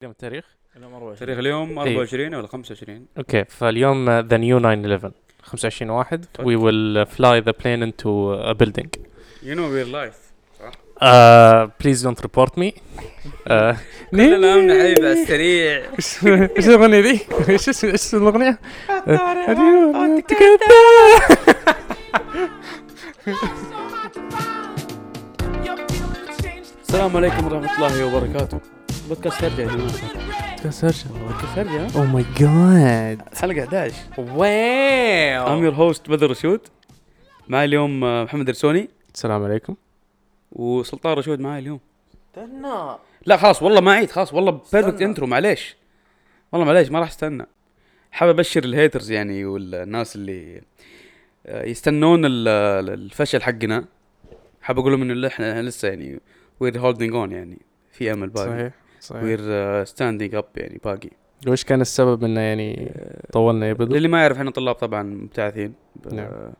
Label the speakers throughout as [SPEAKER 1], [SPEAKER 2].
[SPEAKER 1] اليوم التاريخ؟
[SPEAKER 2] اليوم 24
[SPEAKER 3] تاريخ اليوم 24 ولا 25
[SPEAKER 1] okay فاليوم the new 911 25 واحد. we will fly the plane into a building.
[SPEAKER 3] you know we're
[SPEAKER 1] live please don't report me. uh,
[SPEAKER 3] كلنا امنا حبيبي على السريع.
[SPEAKER 1] إيش الأغنية ذي؟ إيش اسم إيش الأغنية؟
[SPEAKER 3] السلام عليكم ورحمة الله وبركاته. بودكاست هرجة يا جماعة. بودكاست هرجة
[SPEAKER 1] oh my God
[SPEAKER 3] حلقة 11
[SPEAKER 1] wow.
[SPEAKER 3] I'm your host بدر رشود. معي اليوم آه، محمد رسوني
[SPEAKER 1] السلام عليكم.
[SPEAKER 3] وسلطان رشود معي اليوم.
[SPEAKER 2] استنى.
[SPEAKER 3] لا خلاص والله ما عيد خلاص والله perfect intro معليش. والله معليش ما راح استنى. حابب أبشر ال haters يعني والناس اللي آه، يستنون ال- الفشل حقنا. حاب أقول لهم إنه إحنا لسه يعني we're holding on يعني في أمل باقي.
[SPEAKER 1] صحيح. صحيح.
[SPEAKER 3] we're standing up يعني باقي.
[SPEAKER 1] وش كان السبب إنه يعني طولنا يا بدر؟
[SPEAKER 3] للي ما يعرف إحنا طلاب طبعا مبتعثين
[SPEAKER 1] نعم.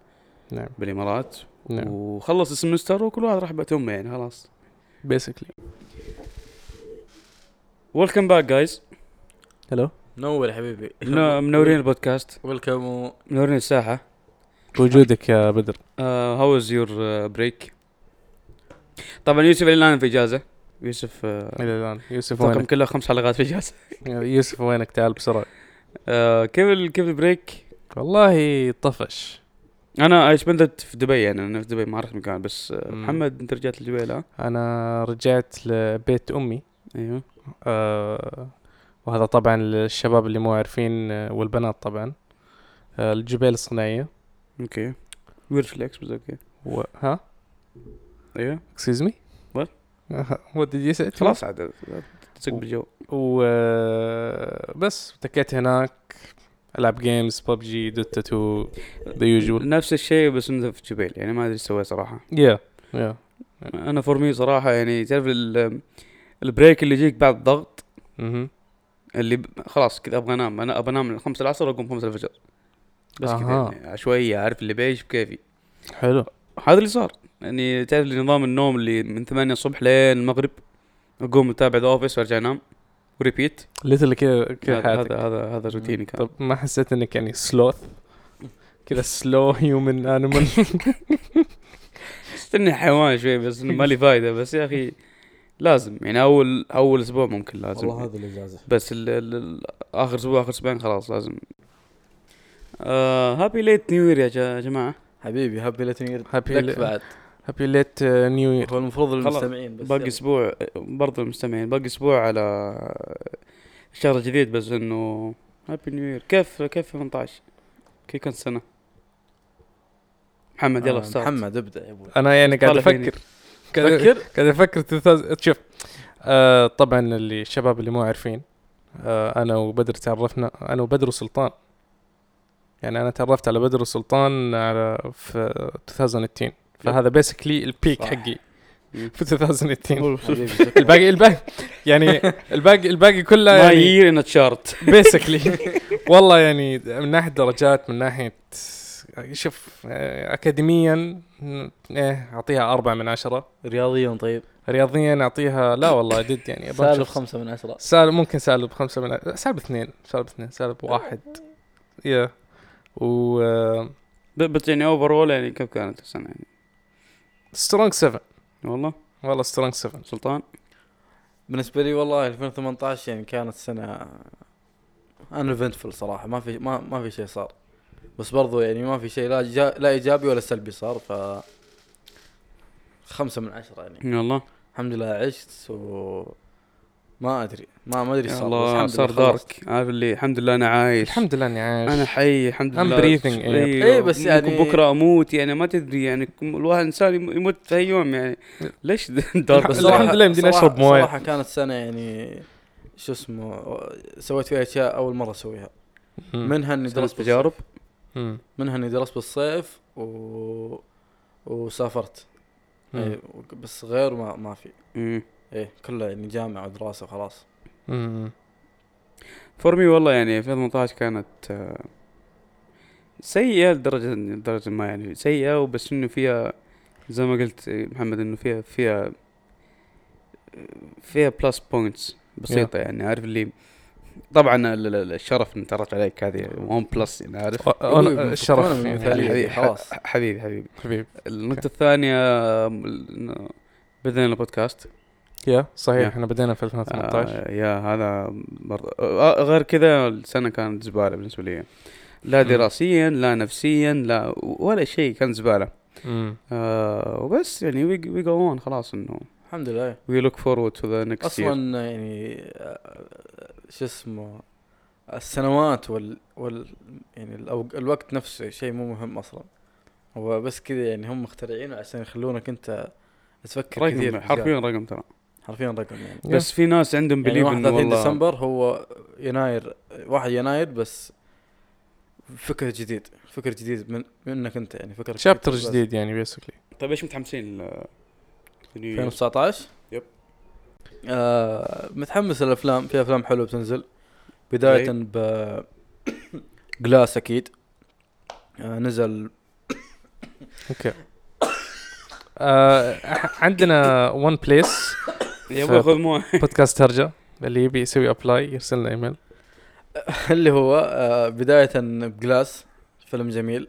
[SPEAKER 1] نعم.
[SPEAKER 3] بالإمارات.
[SPEAKER 1] نعم.
[SPEAKER 3] وخلص ال semester وكل واحد راح بيت امه يعني خلاص.
[SPEAKER 1] basically
[SPEAKER 3] welcome back guys
[SPEAKER 1] hello
[SPEAKER 2] نور يا حبيبي
[SPEAKER 3] منورين البودكاست.
[SPEAKER 2] welcome.
[SPEAKER 3] منورين الساحة.
[SPEAKER 1] بوجودك يا بدر.
[SPEAKER 3] how is your break طبعا يوسف الآن في إجازة. يوسف آه،
[SPEAKER 1] إلى الآن. يوسف وينك؟
[SPEAKER 3] كله خمس حلقات في اجازه
[SPEAKER 1] يوسف وينك؟ تعال بسرعة.
[SPEAKER 3] آه، كيف ال- كيف ال break؟
[SPEAKER 1] والله طفش.
[SPEAKER 3] أنا I spent it في دبي يعني أنا في دبي ما رحت مكان بس آه،
[SPEAKER 1] مم.
[SPEAKER 3] محمد أنت رجعت لدبي لا؟
[SPEAKER 1] أنا رجعت لبيت أمي.
[SPEAKER 3] أيوه.
[SPEAKER 1] آه وهذا طبعا للشباب اللي مو عارفين والبنات طبعا. آه الجبال الصناعية.
[SPEAKER 3] okay. weird flex بس okay.
[SPEAKER 1] و... ها؟
[SPEAKER 3] أيوه.
[SPEAKER 1] excuse me
[SPEAKER 3] What?
[SPEAKER 1] what did you say
[SPEAKER 3] خلاص عاد تسق بالجو.
[SPEAKER 1] وبس تكيت هناك العب games ببجي دوتا 2 the usual
[SPEAKER 3] نفس الشيء بس إنت في جبيل يعني ما أدري إيش سويت صراحة.
[SPEAKER 1] yeah yeah
[SPEAKER 3] أنا for me صراحة يعني تعرف ال- ال break اللي يجيك بعد الضغط
[SPEAKER 1] أها
[SPEAKER 3] اللي ب... خلاص كذا أبغى أنام. أنا أبغى أنام من 5 العصر وأقوم 5 الفجر. بس كذا. يعني عشوائية عارف اللي بعيش بكيفي.
[SPEAKER 1] حلو.
[SPEAKER 3] هذا اللي صار. يعني تعرف نظام النوم اللي من 8 الصبح لين المغرب أقوم اتابع The Office وأرجع أنام. و
[SPEAKER 1] repeat literally كذا كذا
[SPEAKER 3] هذا
[SPEAKER 1] حياتك.
[SPEAKER 3] هذا هذا روتيني كان.
[SPEAKER 1] طب ما حسيت إنك يعني sloth كذا slow human animal
[SPEAKER 3] استني حيوان شوي بس إنه ما لي فايدة. بس يا أخي لازم. يعني اول أول أسبوع ممكن لازم.
[SPEAKER 2] والله هذا الإجازة.
[SPEAKER 3] بس ال ال ال آخر أسبوع آخر أسبوعين خلاص لازم. آه happy late new year يا جماعة.
[SPEAKER 2] حبيبي happy late new year
[SPEAKER 1] Happy
[SPEAKER 2] لك
[SPEAKER 1] li-
[SPEAKER 2] بعد.
[SPEAKER 1] happy late new year
[SPEAKER 2] هو المفروض
[SPEAKER 3] خلاص.
[SPEAKER 2] المستمعين بس
[SPEAKER 3] باقي. أسبوع برضو المستمعين باقي أسبوع على الشهر الجديد بس إنه happy new year كيف كيف 18 كيف كانت السنة؟ محمد يلا
[SPEAKER 2] آه،
[SPEAKER 3] start
[SPEAKER 2] محمد ابدأ يا أبوي
[SPEAKER 1] أنا يعني قاعد. أفكر.
[SPEAKER 2] فكر.
[SPEAKER 1] قاعد أفكر 2000 شوف آه طبعا اللي الشباب اللي مو عارفين آه أنا وبدر تعرفنا أنا وبدر وسلطان. يعني أنا تعرفت على بدر وسلطان على في 2018 فهذا basically ال
[SPEAKER 2] peak.
[SPEAKER 1] حقي. في 2018
[SPEAKER 2] حبيبي شكراً.
[SPEAKER 1] الباقي الباقي يعني الباقي الباقي كله
[SPEAKER 3] ما
[SPEAKER 1] يعني
[SPEAKER 3] يير ان تشارت
[SPEAKER 1] بيسكلي والله يعني من ناحية درجات من ناحيه شوف آه، اكاديميا إيه أعطيها أربعة من عشرة.
[SPEAKER 2] رياضيا طيب.
[SPEAKER 1] رياضيا اعطيها لا والله جد يعني
[SPEAKER 2] سالب خمسة من عشرة.
[SPEAKER 1] سالب ممكن سالب خمسة من سالب اثنين سالب اثنين سالب واحد. يا و
[SPEAKER 3] بس يعني اوفر يعني كيف كانت السنة يعني؟
[SPEAKER 1] strong 7
[SPEAKER 3] والله.
[SPEAKER 1] والله strong 7
[SPEAKER 3] سلطان؟
[SPEAKER 2] بالنسبة لي والله 2018 يعني كانت سنة uneventful صراحة. ما في ما ما في شيء صار. بس برضو يعني ما في شيء لا جا لا إيجابي ولا سلبي صار ف خمسة من عشرة يعني.
[SPEAKER 3] والله
[SPEAKER 2] الحمد لله عشت و ما أدري ما ما
[SPEAKER 3] أدري
[SPEAKER 2] صار
[SPEAKER 3] الله صار. dark عارف اللي الحمد لله أنا عايش
[SPEAKER 1] الحمد لله إني عايش
[SPEAKER 3] أنا حي الحمد
[SPEAKER 1] I'm
[SPEAKER 3] لله
[SPEAKER 1] breathing air.
[SPEAKER 3] أيوه.
[SPEAKER 2] إيه بس
[SPEAKER 3] ممكن
[SPEAKER 2] يعني-
[SPEAKER 3] بكرة أموت يعني ما تدري يعني الواحد إنسان يم- يموت في أي يوم يعني ليش dark
[SPEAKER 1] بس الحمد لله يمديني أشرب موية.
[SPEAKER 2] صراحة كانت سنة يعني شو اسمه سويت فيها أشياء أول مرة
[SPEAKER 1] أسويها.
[SPEAKER 2] منها إني درست
[SPEAKER 3] تجارب.
[SPEAKER 2] منها إني درست بالصيف و وسافرت. اي بس غير ما ما في. إيه كله يعني جامعة ودراسة وخلاص
[SPEAKER 1] مم.
[SPEAKER 3] for me والله يعني 2018 كانت آه، سيئة لدرجة لدرجة ما يعني سيئة وبس إنه فيها زي ما قلت محمد إنه فيها فيها فيها plus points بسيطة يعني عارف اللي طبعا ال- ال- الشرف ان تعرفت عليك هذه one plus يعني عارف
[SPEAKER 1] الشرف.
[SPEAKER 3] حبيبي
[SPEAKER 2] خلاص.
[SPEAKER 3] حبيبي حبيبي
[SPEAKER 1] حبيب
[SPEAKER 3] النقطة الثانية آم، ال- بدينا البودكاست
[SPEAKER 1] yeah صحيح. إحنا بدينا في 2018
[SPEAKER 3] آه yeah هذا برضه آه غير كذا السنة كانت زبالة بالنسبة لي. لا. دراسيا لا نفسيا لا ولا شيء كان زبالة.
[SPEAKER 1] امم
[SPEAKER 3] آه وبس يعني we go on خلاص إنه
[SPEAKER 2] الحمد لله.
[SPEAKER 3] we look forward to the next
[SPEAKER 2] أصلا يعني آه، شو اسمه السنوات وال, وال يعني. الوقت نفسه شيء مو مهم أصلا. هو بس كذا يعني هم مخترعينه عشان يخلونك أنت تفكر كثير
[SPEAKER 3] رقم حرفيا رقم ترى.
[SPEAKER 2] حرفيا رقم يعني
[SPEAKER 3] بس في ناس عندهم
[SPEAKER 2] يعني
[SPEAKER 3] belief
[SPEAKER 2] 31
[SPEAKER 3] إنه والله
[SPEAKER 2] ديسمبر هو يناير 1 يناير بس فكر جديد فكر جديد من منك أنت يعني فكر
[SPEAKER 1] chapter
[SPEAKER 2] بس.
[SPEAKER 1] جديد يعني basically
[SPEAKER 3] طيب إيش متحمسين ل- ل new year؟
[SPEAKER 2] 2019
[SPEAKER 3] yep.
[SPEAKER 2] آه متحمس للافلام في أفلام حلوة بتنزل
[SPEAKER 3] بداية؟
[SPEAKER 2] ب Glass أكيد آه نزل
[SPEAKER 1] أوكي آه عندنا one please
[SPEAKER 3] يا أبوي خذ مويه
[SPEAKER 1] بودكاست هرجة. اللي يبي يسوي apply يرسل لنا ايميل
[SPEAKER 2] اللي هو آه بداية ب Glass فيلم جميل.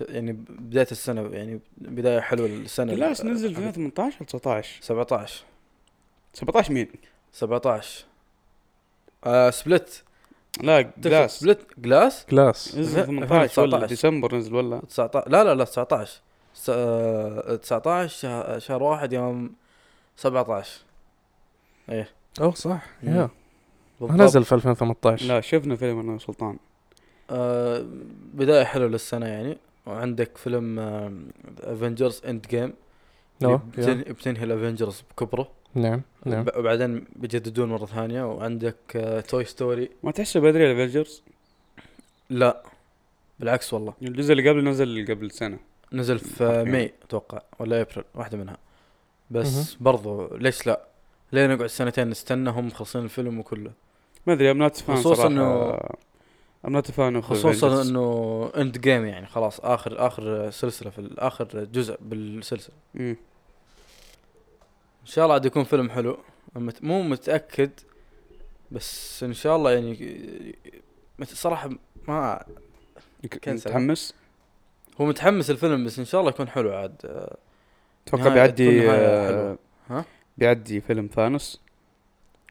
[SPEAKER 2] يعني بداية السنة يعني بداية حلوة السنة.
[SPEAKER 3] Glass نزل في 2018 ولا 19
[SPEAKER 2] 17
[SPEAKER 3] 17 مين؟
[SPEAKER 2] 17 آه Split.
[SPEAKER 3] لا Glass.
[SPEAKER 2] Split Glass؟
[SPEAKER 1] Glass
[SPEAKER 3] نزل 18 ولا
[SPEAKER 2] 19.
[SPEAKER 3] ديسمبر نزل ولا؟
[SPEAKER 2] 19 لا لا لا 19 س- آه، 19 شهر, شهر واحد يوم 17 إيه.
[SPEAKER 1] أوه صح.
[SPEAKER 2] مم.
[SPEAKER 1] يا.
[SPEAKER 2] بالضبط.
[SPEAKER 1] نزل في 2018
[SPEAKER 3] لا شفنا فيلم أنا سلطان.
[SPEAKER 2] آه بداية حلوة للسنة يعني. وعندك فيلم
[SPEAKER 1] Avengers Endgame.
[SPEAKER 2] بتنهي ال Avengers بكبره.
[SPEAKER 1] نعم نعم.
[SPEAKER 2] وب- وبعدين بيجددون مرة ثانية. وعندك Toy Story
[SPEAKER 3] ما تحسه بدري ال Avengers
[SPEAKER 2] لا. بالعكس والله.
[SPEAKER 3] الجزء اللي قبل نزل قبل سنة.
[SPEAKER 2] نزل في. May أتوقع ولا ابريل واحدة منها. بس. برضو ليش لا؟ ليه نقعد سنتين نستنى هم مخلصين الفيلم وكله؟
[SPEAKER 3] ما أدري I'm not fan
[SPEAKER 2] خصوصاً إنه-
[SPEAKER 3] I'm not fan
[SPEAKER 2] خصوصا إنه Endgame يعني خلاص اخر آخر سلسلة في آخر جزء بالسلسلة. إن شاء الله عاد يكون فيلم حلو. مت- مو متأكد بس إن شاء الله يعني صراحة ما cancel.
[SPEAKER 3] متحمس؟
[SPEAKER 2] هو متحمس الفيلم بس إن شاء الله يكون حلو عاد. أتوقع
[SPEAKER 3] بيعدي آه،.
[SPEAKER 2] ها؟
[SPEAKER 3] بيعدي فيلم ثانوس.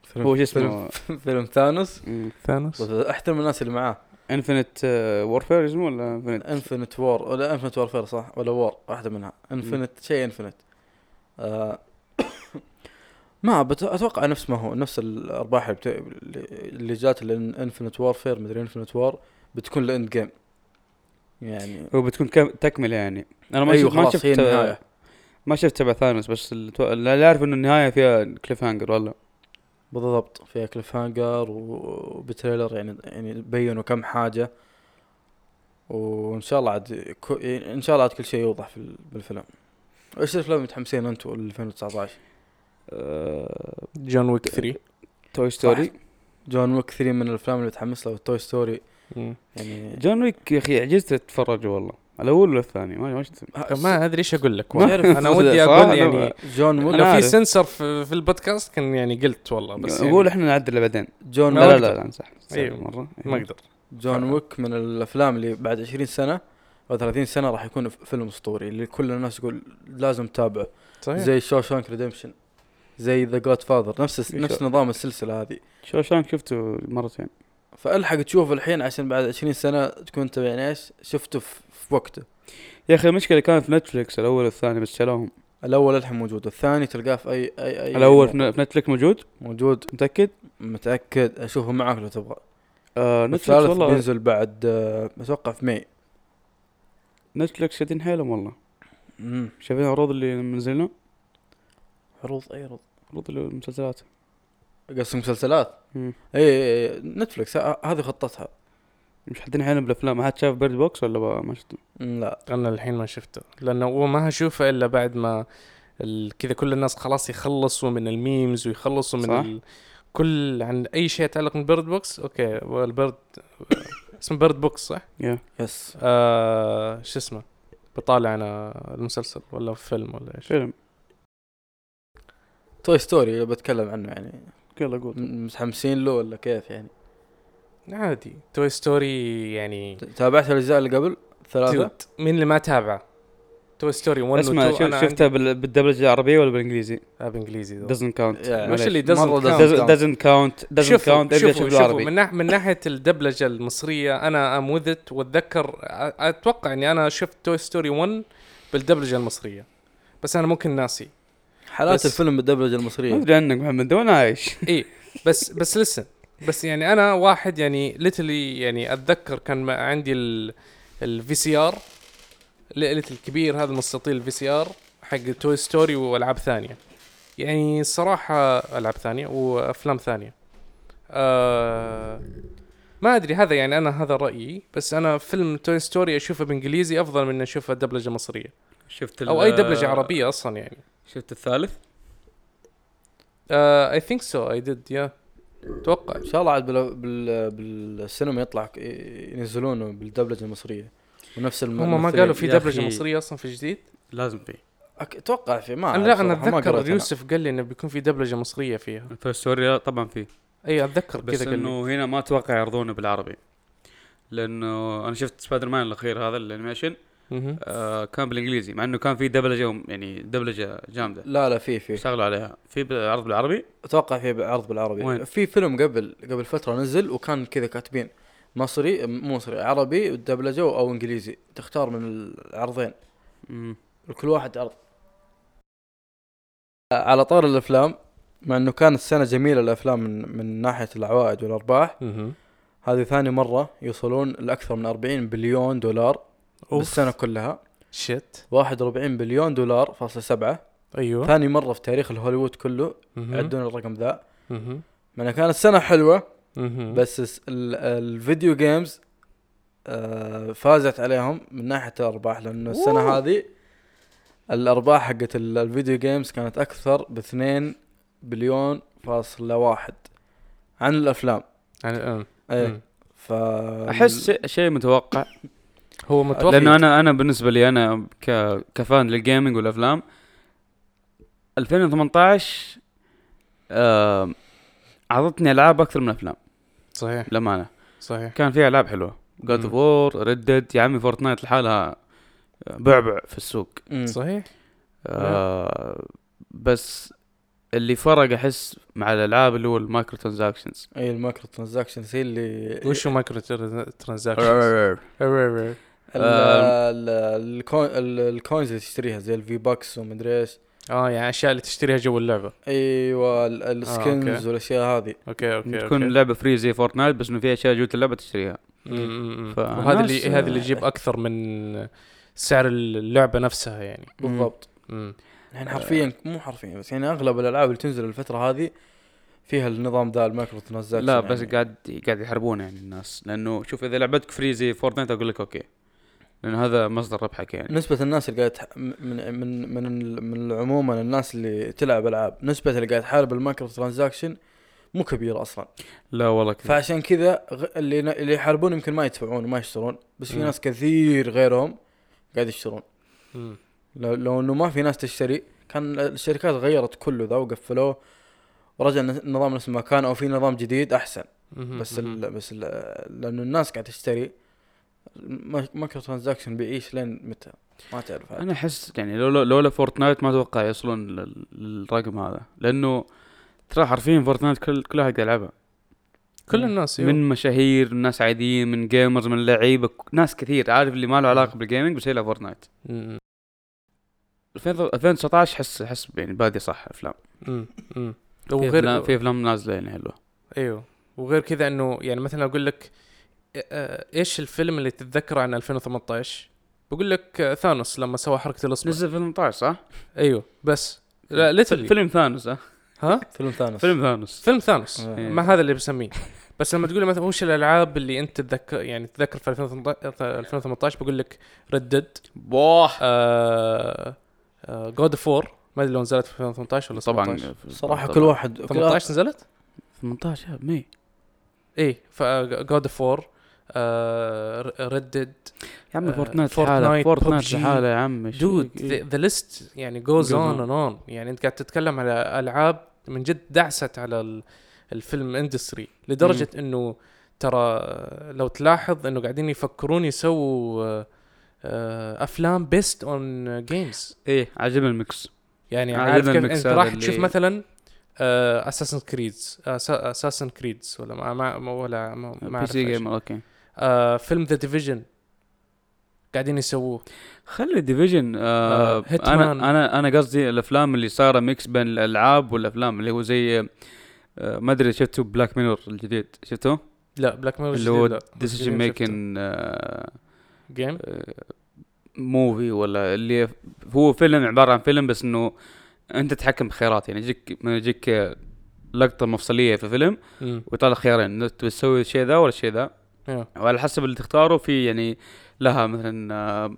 [SPEAKER 2] فيلم
[SPEAKER 3] هو شو اسمه؟
[SPEAKER 2] فيلم, فيلم ثانوس؟
[SPEAKER 1] ثانوس.
[SPEAKER 2] أحترم الناس اللي معاه.
[SPEAKER 3] Infinite Warfare اسمه ولا Infinite
[SPEAKER 2] Infinite War ولا Infinite Warfare صح؟ ولا War واحدة منها. Infinite شيء Infinite آه ما بت- أتوقع نفس ما هو نفس الأرباح اللي, بت... اللي جات ال Infinite Warfare مدري Infinite War بتكون ال Endgame يعني
[SPEAKER 3] هو بتكون كم- تكملة يعني. أنا ما
[SPEAKER 2] أيوه
[SPEAKER 3] شفت ما شفت
[SPEAKER 2] النهاية.
[SPEAKER 3] ما شفت تبع ثانوس بس التو- اللي اعرف انه النهاية فيها cliffhanger والله
[SPEAKER 2] بالضبط فيها cliffhanger وب trailer يعني يعني بينوا كم حاجة. وإن شاء الله عاد كو- يعني إن شاء الله عاد كل شيء يوضح في ال- بالفيلم. إيش الأفلام اللي متحمسين أنتم 2019
[SPEAKER 3] آه،
[SPEAKER 1] John Wick 3
[SPEAKER 3] Toy Story
[SPEAKER 2] John Wick 3 من الأفلام اللي متحمس له. Toy
[SPEAKER 1] Story.
[SPEAKER 2] يعني
[SPEAKER 3] John Wick يا أخي عجزت اتفرج والله. الأول ولا الثاني؟ ما ما
[SPEAKER 1] ما أدري إيش أقول لك. والله.
[SPEAKER 3] أنا
[SPEAKER 1] ودي أقول يعني
[SPEAKER 2] جون
[SPEAKER 3] أنا
[SPEAKER 2] Wick
[SPEAKER 1] لو في. سنسر في, في البودكاست كان يعني قلت والله بس يعني
[SPEAKER 3] أقول إحنا نعدل بعدين.
[SPEAKER 2] جون
[SPEAKER 3] لا لا لا, لا امزح
[SPEAKER 1] أيوه.
[SPEAKER 3] مرة.
[SPEAKER 1] ما أقدر.
[SPEAKER 2] John Wick من الأفلام اللي بعد 20 سنة أو 30 سنة راح يكون فيلم أسطوري اللي كل الناس تقول لازم تتابعه.
[SPEAKER 1] صحيح.
[SPEAKER 2] زي Shawshank Redemption زي The Godfather نفس نفس نظام السلسلة هذه.
[SPEAKER 3] شو شلون شفته مرتين.
[SPEAKER 2] فألحق تشوفه الحين عشان بعد 20 سنة تكون انت يعني إيش؟ شفته في, في وقته.
[SPEAKER 3] يا أخي المشكلة كانت في Netflix الأول والثاني بس شالوهم.
[SPEAKER 2] الأول الحين موجود الثاني تلقاه في اي اي اي الأول.
[SPEAKER 3] في Netflix موجود؟
[SPEAKER 2] موجود.
[SPEAKER 3] متأكد؟
[SPEAKER 2] متأكد. أشوفه معك لو تبغى.
[SPEAKER 3] آه Netflix
[SPEAKER 2] الثالث
[SPEAKER 3] والله.
[SPEAKER 2] بينزل بعد آه، أتوقع في May.
[SPEAKER 3] Netflix شادين حيلهم والله.
[SPEAKER 2] مم.
[SPEAKER 3] شايفين العروض اللي منزلنا
[SPEAKER 2] عروض أي عروض؟
[SPEAKER 3] عروض المسلسلات.
[SPEAKER 2] قصدك مسلسلات. اي اي Netflix ه- هذه خطتها.
[SPEAKER 3] مش حاطين حيلهم بالأفلام. ما حد شاف Bird Box ولا ما ما شفته؟
[SPEAKER 2] لا.
[SPEAKER 1] أنا الحين ما شفته. لأنه هو ما هشوفه إلا بعد ما ال- كذا كل الناس خلاص يخلصوا من ال memes ويخلصوا من
[SPEAKER 3] صح.
[SPEAKER 1] ال... كل عن أي شيء يتعلق من Bird Box أوكي وال Bird اسمه Bird Box صح؟
[SPEAKER 2] yes
[SPEAKER 1] آه شو اسمه؟ بطالع أنا المسلسل ولا فيلم ولا إيش؟
[SPEAKER 3] فيلم.
[SPEAKER 2] Toy Story بتكلم عنه يعني.
[SPEAKER 3] يلا قول.
[SPEAKER 2] متحمسين له ولا كيف يعني؟
[SPEAKER 1] عادي. Toy Story يعني
[SPEAKER 2] تابعت الأجزاء اللي قبل؟ ثلاثة؟
[SPEAKER 1] مين اللي ما تابعه Toy Story 1 و
[SPEAKER 3] اسمع
[SPEAKER 1] 2
[SPEAKER 3] شوف
[SPEAKER 1] أنا
[SPEAKER 3] شفتها بال- بالدبلجة العربية ولا بالإنجليزي؟
[SPEAKER 1] آه
[SPEAKER 3] بالإنجليزي count.
[SPEAKER 2] يعني
[SPEAKER 1] وش اللي doesn't
[SPEAKER 2] doesn't
[SPEAKER 3] count. doesn't
[SPEAKER 1] شوفوا شوفوا
[SPEAKER 3] شوف
[SPEAKER 1] شوفوا.
[SPEAKER 3] العربي
[SPEAKER 1] من, ناح من ناحية الدبلجة المصرية أنا ام وذت وأتذكر أتوقع إني أنا شفت توي ستوري 1 بالدبلجة المصرية. بس أنا ممكن ناسي.
[SPEAKER 2] حالات الفيلم بالدبلجة
[SPEAKER 3] ما
[SPEAKER 2] المصرية.
[SPEAKER 3] ادري عنك محمد ده وأنا عايش.
[SPEAKER 1] إيه. بس بس لسه بس يعني أنا واحد يعني ليتلي يعني أتذكر كان ما عندي ال VCR ليتل الكبير هذا المستطيل ال VCR حق Toy Story وألعاب ثانية. يعني الصراحه ألعاب ثانية وأفلام ثانية. آه ما أدري هذا يعني أنا هذا رأيي بس أنا فيلم Toy Story أشوفه بإنجليزي أفضل من أشوفه دبلجة مصرية.
[SPEAKER 3] شفت
[SPEAKER 1] أو أي دبلجة عربية أصلا يعني.
[SPEAKER 3] شفت الثالث؟
[SPEAKER 1] I think so I did يا أتوقع
[SPEAKER 2] إن شاء الله عاد بال... بال... بالسينما يطلع ينزلونه بالدبلجة المصرية ونفس الم...
[SPEAKER 1] هم ما. قالوا في دبلجة
[SPEAKER 3] أخي.
[SPEAKER 1] مصرية أصلا في جديد
[SPEAKER 3] لازم فيه
[SPEAKER 2] أك... أتوقع في ما
[SPEAKER 1] أنا لا
[SPEAKER 2] أنا
[SPEAKER 1] أتذكر
[SPEAKER 2] أنا.
[SPEAKER 1] يوسف قال لي إنه بيكون في دبلجة مصرية فيها
[SPEAKER 3] Toy Story طبعا فيه
[SPEAKER 1] إي أتذكر
[SPEAKER 3] بس إنه هنا ما أتوقع يعرضونه بالعربي لأنه أنا شفت سبايدر مان الأخير هذا ال
[SPEAKER 1] animation.
[SPEAKER 3] آه كان بالإنجليزي مع إنه كان في دبلجة يعني دبلجة جامدة.
[SPEAKER 2] لا لا في في.
[SPEAKER 3] اشتغلوا عليها. في عرض بالعربي؟
[SPEAKER 2] أتوقع في عرض بالعربي.
[SPEAKER 3] وين؟
[SPEAKER 2] في فيلم قبل قبل فترة نزل وكان كذا كاتبين مصري مو مصري عربي دبلجه أو إنجليزي. تختار من العرضين. لكل واحد عرض. على طار الأفلام مع إنه كانت سنة جميلة الأفلام من من ناحية العوائد
[SPEAKER 1] والأرباح.
[SPEAKER 2] هذه ثاني مرة يوصلون لأكثر من 40 بليون دولار.
[SPEAKER 1] أوف
[SPEAKER 2] بالسنة كلها
[SPEAKER 1] shit
[SPEAKER 2] 41 بليون دولار فاصلة سبعة
[SPEAKER 1] أيوه
[SPEAKER 2] ثاني مرة في تاريخ الهوليوود كله. يعدون الرقم ذا انها كانت سنة حلوة
[SPEAKER 1] مهم.
[SPEAKER 2] بس ال video games آه، فازت عليهم من ناحية الأرباح لأنه السنة
[SPEAKER 1] أوه.
[SPEAKER 2] هذه الأرباح حقت ال- ال video games كانت أكثر باثنين بليون فاصلة واحد عن الأفلام
[SPEAKER 1] يعني آه.
[SPEAKER 2] إيه
[SPEAKER 1] مم.
[SPEAKER 2] ف
[SPEAKER 3] أحس شيء متوقع
[SPEAKER 1] هو متوقع
[SPEAKER 3] لأنه أنا أنا بالنسبة لي أنا ك ك fan لل gaming والأفلام 2018 آه عرضتني ألعاب أكثر من أفلام.
[SPEAKER 1] صحيح.
[SPEAKER 3] للأمانة.
[SPEAKER 1] صحيح.
[SPEAKER 3] كان فيها ألعاب حلوة. God of.
[SPEAKER 1] War
[SPEAKER 3] Red Dead يا عمي Fortnite لحالها بعبع في السوق.
[SPEAKER 2] مم.
[SPEAKER 1] صحيح.
[SPEAKER 3] آه بس اللي فرق أحس مع الألعاب اللي هو المايكرو ترانزاكشنز
[SPEAKER 2] اي ال microtransactions هي اللي
[SPEAKER 1] وش microtransaction
[SPEAKER 2] ال-
[SPEAKER 3] آه.
[SPEAKER 2] ال- ال coin ال- ال coins اللي تشتريها زي ال V-Bucks ومدري إيش.
[SPEAKER 1] آه يعني أشياء اللي تشتريها جو اللعبة.
[SPEAKER 2] إيوه ال- ال
[SPEAKER 1] skins
[SPEAKER 2] okay. والأشياء هذه.
[SPEAKER 1] okay okay
[SPEAKER 3] تكون اللعبه free زي Fortnite بس إنه فيها أشياء جوه اللعبة تشتريها.
[SPEAKER 1] وهذا اللي هذا اللي يجيب أكثر من سعر اللعبة نفسها يعني.
[SPEAKER 2] بالضبط. الحين حرفيا مو حرفيا بس يعني أغلب الألعاب اللي تنزل الفترة هذه فيها النظام ذا ال microtransaction
[SPEAKER 3] لا بس
[SPEAKER 2] يعني.
[SPEAKER 3] قاعد قاعد يحاربون يعني الناس. لأنه شوف إذا لعبتك free زي Fortnite أقول لك okay. لأنه هذا مصدر ربحك يعني
[SPEAKER 2] نسبة الناس اللي قاعد من من من من عموما الناس اللي تلعب ألعاب نسبة اللي قاعد تحارب ال microtransaction مو كبيرة أصلا
[SPEAKER 3] لا والله كذا
[SPEAKER 2] فعشان كذا اللي اللي يحاربون يمكن ما يدفعون وما يشترون بس في
[SPEAKER 1] مم.
[SPEAKER 2] ناس كثير غيرهم قاعد يشترون. لو, لو إنه ما في ناس تشتري كان الشركات غيرت كله ذا وقفلوه ورجع النظام نفس ما كان أو في نظام جديد
[SPEAKER 1] أحسن.
[SPEAKER 2] بس. ال بس ال لأنه الناس قاعد تشتري ال microtransaction بيعيش لين متى ما تعرف.
[SPEAKER 3] أنا أحس يعني لولا لولا Fortnite ما أتوقع يوصلون لل- للرقم هذا لأنه ترى حرفيا Fortnite كل كل احد قاعد يلعبها
[SPEAKER 1] كل الناس أيوه.
[SPEAKER 3] من مشاهير من ناس عاديين من gamers من لعيبة ناس كثير عارف اللي ما له علاقة بال gaming بس يلعب Fortnite
[SPEAKER 1] مم.
[SPEAKER 3] 2000 2019 حس حس يعني بادي صح أفلام
[SPEAKER 1] مم. مم.
[SPEAKER 3] في
[SPEAKER 1] وغير
[SPEAKER 3] افلام في أفلام نازلة يعني حلوة
[SPEAKER 1] أيوه وغير كذا إنه يعني مثلا أقول لك إيش الفيلم اللي تتذكره عن 2018 بقول لك آه، ثانوس لما سوى حركة الاصبع
[SPEAKER 3] نزل في 18 صح؟
[SPEAKER 1] أيوه بس. لا ليتلي
[SPEAKER 3] فيلم ثانوس ها؟
[SPEAKER 1] ها؟
[SPEAKER 2] فيلم ثانوس.
[SPEAKER 3] فيلم ثانوس.
[SPEAKER 1] فيلم ثانوس.
[SPEAKER 2] إيه.
[SPEAKER 1] ما هذا اللي بسميه. بس لما تقول لي مثلا وش الألعاب اللي أنت تتذكر يعني تتذكر في 2018 2018 بقول لك ردد
[SPEAKER 3] بوه
[SPEAKER 1] God of War ما أدري لو نزلت في 2018 ولا
[SPEAKER 3] طبعا.
[SPEAKER 1] 17
[SPEAKER 2] صراحة
[SPEAKER 3] طبعاً.
[SPEAKER 2] كل واحد كل
[SPEAKER 1] 18 نزلت؟
[SPEAKER 3] 18 يا مي
[SPEAKER 1] إيه ف God of War Red Dead
[SPEAKER 3] يا عمي
[SPEAKER 1] آه،
[SPEAKER 3] Fortnite Fortnite،
[SPEAKER 1] Fortnite.
[SPEAKER 3] لحاله يا عمي
[SPEAKER 1] dude the list يعني
[SPEAKER 3] goes on.
[SPEAKER 1] and on يعني انت قاعد تتكلم على ألعاب من جد دعست على ال- ال film industry لدرجة إنه ترى لو تلاحظ إنه قاعدين يفكرون يسووا آه، آه، أفلام based on games
[SPEAKER 3] إيه عجبني ال
[SPEAKER 1] mix
[SPEAKER 3] يعني
[SPEAKER 1] عارف كيف
[SPEAKER 3] أنت
[SPEAKER 1] راح تشوف مثلا Assassin's Creed Assassin's Creed ولا ما ما ولا ما PC.
[SPEAKER 3] gamer okay
[SPEAKER 1] آه، فيلم The Division قاعدين يسووه.
[SPEAKER 3] خلي Division آه
[SPEAKER 1] آه،.
[SPEAKER 3] أنا أنا أنا قصدي الأفلام اللي صايرة mix بين الألعاب والأفلام اللي هو زي آه ما أدري شفتوا Black Mirror الجديد شفتوه؟
[SPEAKER 1] لا Black Mirror
[SPEAKER 3] اللي هو decision making
[SPEAKER 1] game
[SPEAKER 3] movie ولا اللي هو فيلم عبارة عن فيلم بس إنه أنت تتحكم بخيارات يعني يجيك يجيك لقطة مفصلية في فيلم ويطلع خيارين تسوي الشيء ذا ولا الشيء ذا. وعلى حسب اللي تختاره في يعني لها مثلا آه،